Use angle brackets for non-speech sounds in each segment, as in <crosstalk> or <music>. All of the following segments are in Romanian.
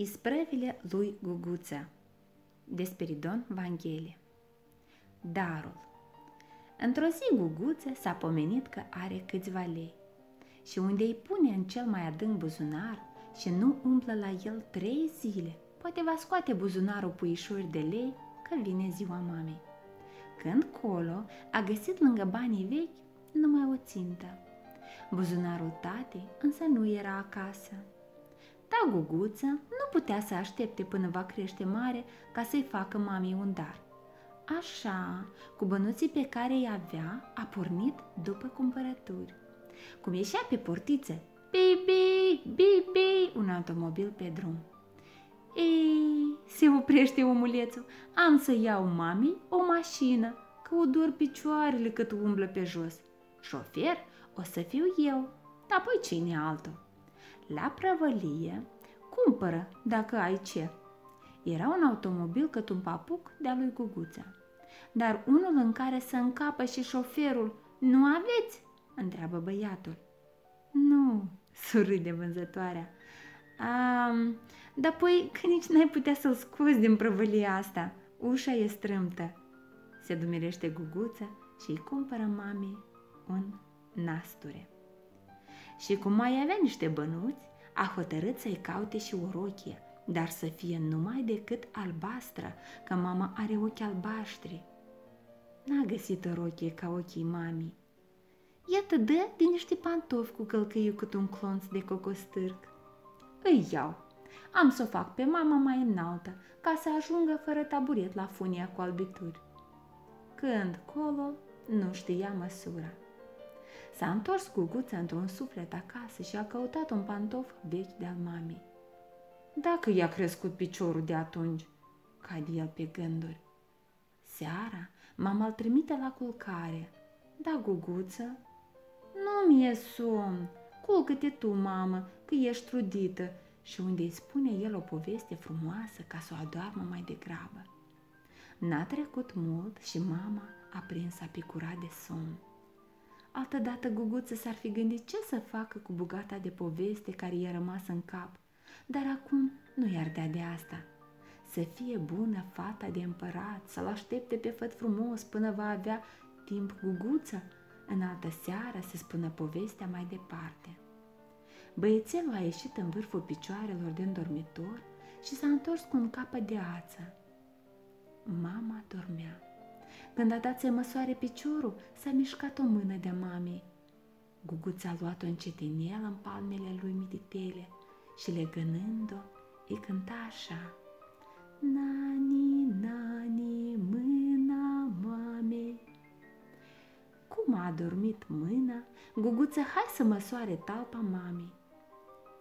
Isprăvile lui Guguță de Spiridon Vanghele Darul Într-o zi Guguță s-a pomenit că are câțiva lei și unde îi pune în cel mai adânc buzunar și nu umplă la el trei zile, poate va scoate buzunarul puișori de lei că vine ziua mamei. Când colo a găsit lângă banii vechi numai o țintă. Buzunarul tatei însă nu era acasă. Da, guguță nu putea să aștepte până va crește mare ca să-i facă mamei un dar. Așa, cu bănuții pe care îi avea, a pornit după cumpărături. Cum ieșea pe portiță, bibi, bibi, un automobil pe drum. Ei, se oprește omulețul, am să iau mami o mașină, că o dor picioarele cât umblă pe jos. Șofer o să fiu eu, dar apoi cine altul? La prăvălie, cumpără dacă ai ce. Era un automobil cât un papuc de-a lui Guguța. Dar unul în care să încapă și șoferul, nu aveți? întreabă băiatul. Nu, <laughs> surâde vânzătoarea. Um, dar păi că nici n-ai putea să-l scoți din prăvălia asta. Ușa e strâmtă. Se dumirește guguța și îi cumpără mamei un nasture. Și cum mai avea niște bănuți, a hotărât să-i caute și o rochie, dar să fie numai decât albastră, că mama are ochi albaștri. N-a găsit o rochie ca ochii mamii. Iată dă din niște pantofi cu călcăiu cât un clonț de cocostârc. Îi iau. Am să o fac pe mama mai înaltă, ca să ajungă fără taburet la funia cu albituri. Când colo, nu știa măsura. S-a întors cu guța într-un suflet acasă și a căutat un pantof vechi de-al mamei. Dacă i-a crescut piciorul de atunci, cade el pe gânduri. Seara, mama îl trimite la culcare. Da, guguță, nu mi-e somn. Culcă-te tu, mamă, că ești trudită și unde îi spune el o poveste frumoasă ca să o adoarmă mai degrabă. N-a trecut mult și mama a prins a picurat de somn. Altădată guguță s-ar fi gândit ce să facă cu bugata de poveste care i-a rămas în cap, dar acum nu i-ar dea de asta. Să fie bună fata de împărat, să-l aștepte pe făt frumos până va avea timp guguță, în altă seară să spună povestea mai departe. Băiețelul a ieșit în vârful picioarelor din dormitor și s-a întors cu un capăt de ață. Mama dormea. Când a dat să măsoare piciorul, s-a mișcat o mână de mamei. Guguța a luat-o încetinel în palmele lui mititele și legănând-o, îi cânta așa. Nani, nani, mâna mamei. Cum a adormit mâna, Guguță hai să măsoare talpa mamei.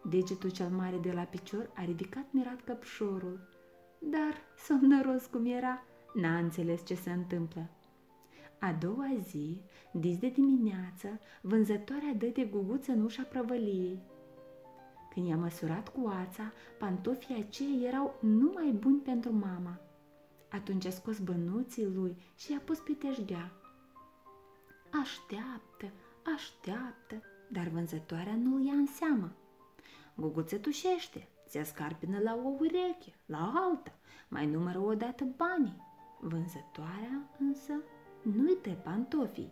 Degetul cel mare de la picior a ridicat mirat căpșorul, dar, somnoros cum era, n-a înțeles ce se întâmplă. A doua zi, dis de dimineață, vânzătoarea dă de guguță în ușa prăvăliei. Când i-a măsurat cu ața, pantofii aceia erau numai buni pentru mama. Atunci a scos bănuții lui și i-a pus pe teșghea. Așteaptă, așteaptă, dar vânzătoarea nu-l ia în seamă. Guguță tușește, se scarpină la o ureche, la alta, mai numără odată banii. Vânzătoarea însă nu-i dă pantofii.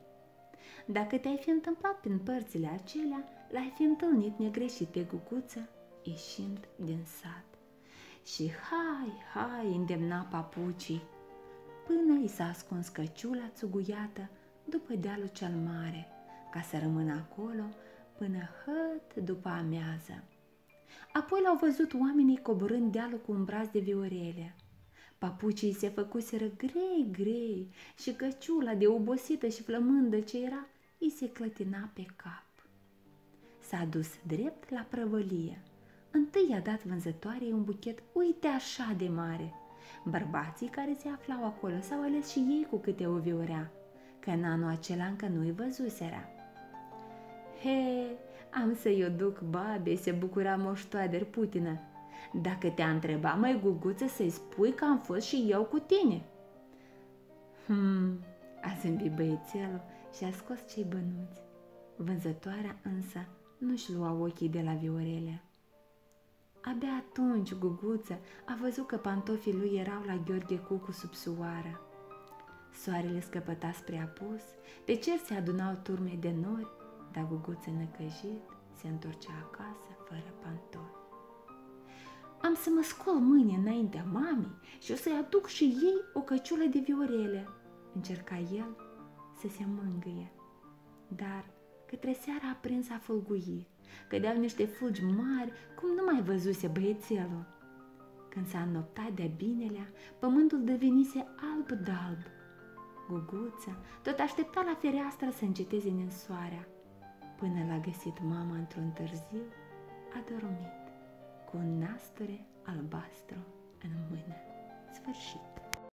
Dacă te-ai fi întâmplat prin părțile acelea, l-ai fi întâlnit negreșit pe guguță, ieșind din sat. Și hai, hai, îndemna papucii, până i s-a ascuns căciula țuguiată după dealul cel mare, ca să rămână acolo până hăt după amiază. Apoi l-au văzut oamenii coborând dealul cu un braț de viorele. Papucii se făcuseră grei, grei și căciula de obosită și flămândă ce era, îi se clătina pe cap. S-a dus drept la prăvălie. Întâi i-a dat vânzătoarei un buchet uite așa de mare. Bărbații care se aflau acolo s-au ales și ei cu câte o viorea, că în anul acela încă nu-i văzuseră. He, am să-i o duc babe, se bucura moștoader Putină. Dacă te-a întrebat mai guguță să-i spui că am fost și eu cu tine. Hmm, a zâmbit băiețelul și a scos cei bănuți. Vânzătoarea însă nu-și lua ochii de la Viorele. Abia atunci Guguță a văzut că pantofii lui erau la Gheorghe Cucu sub suoară. Soarele scăpăta spre apus, pe cer se adunau turme de nori, dar Guguță năcăjit se întorcea acasă fără pantofi. Am să mă scol mâine înaintea mamei și o să-i aduc și ei o căciulă de viorele, încerca el să se mângâie. Dar către seara aprins a fălguit, cădeau niște fulgi mari, cum nu mai văzuse băiețelul. Când s-a înnoptat de binelea, pământul devenise alb-dalb. Guguța tot aștepta la fereastră să înceteze ninsoarea, până l-a găsit mama într-un târziu, a dormit, cu un nasture albastru în mână. Sfârșit.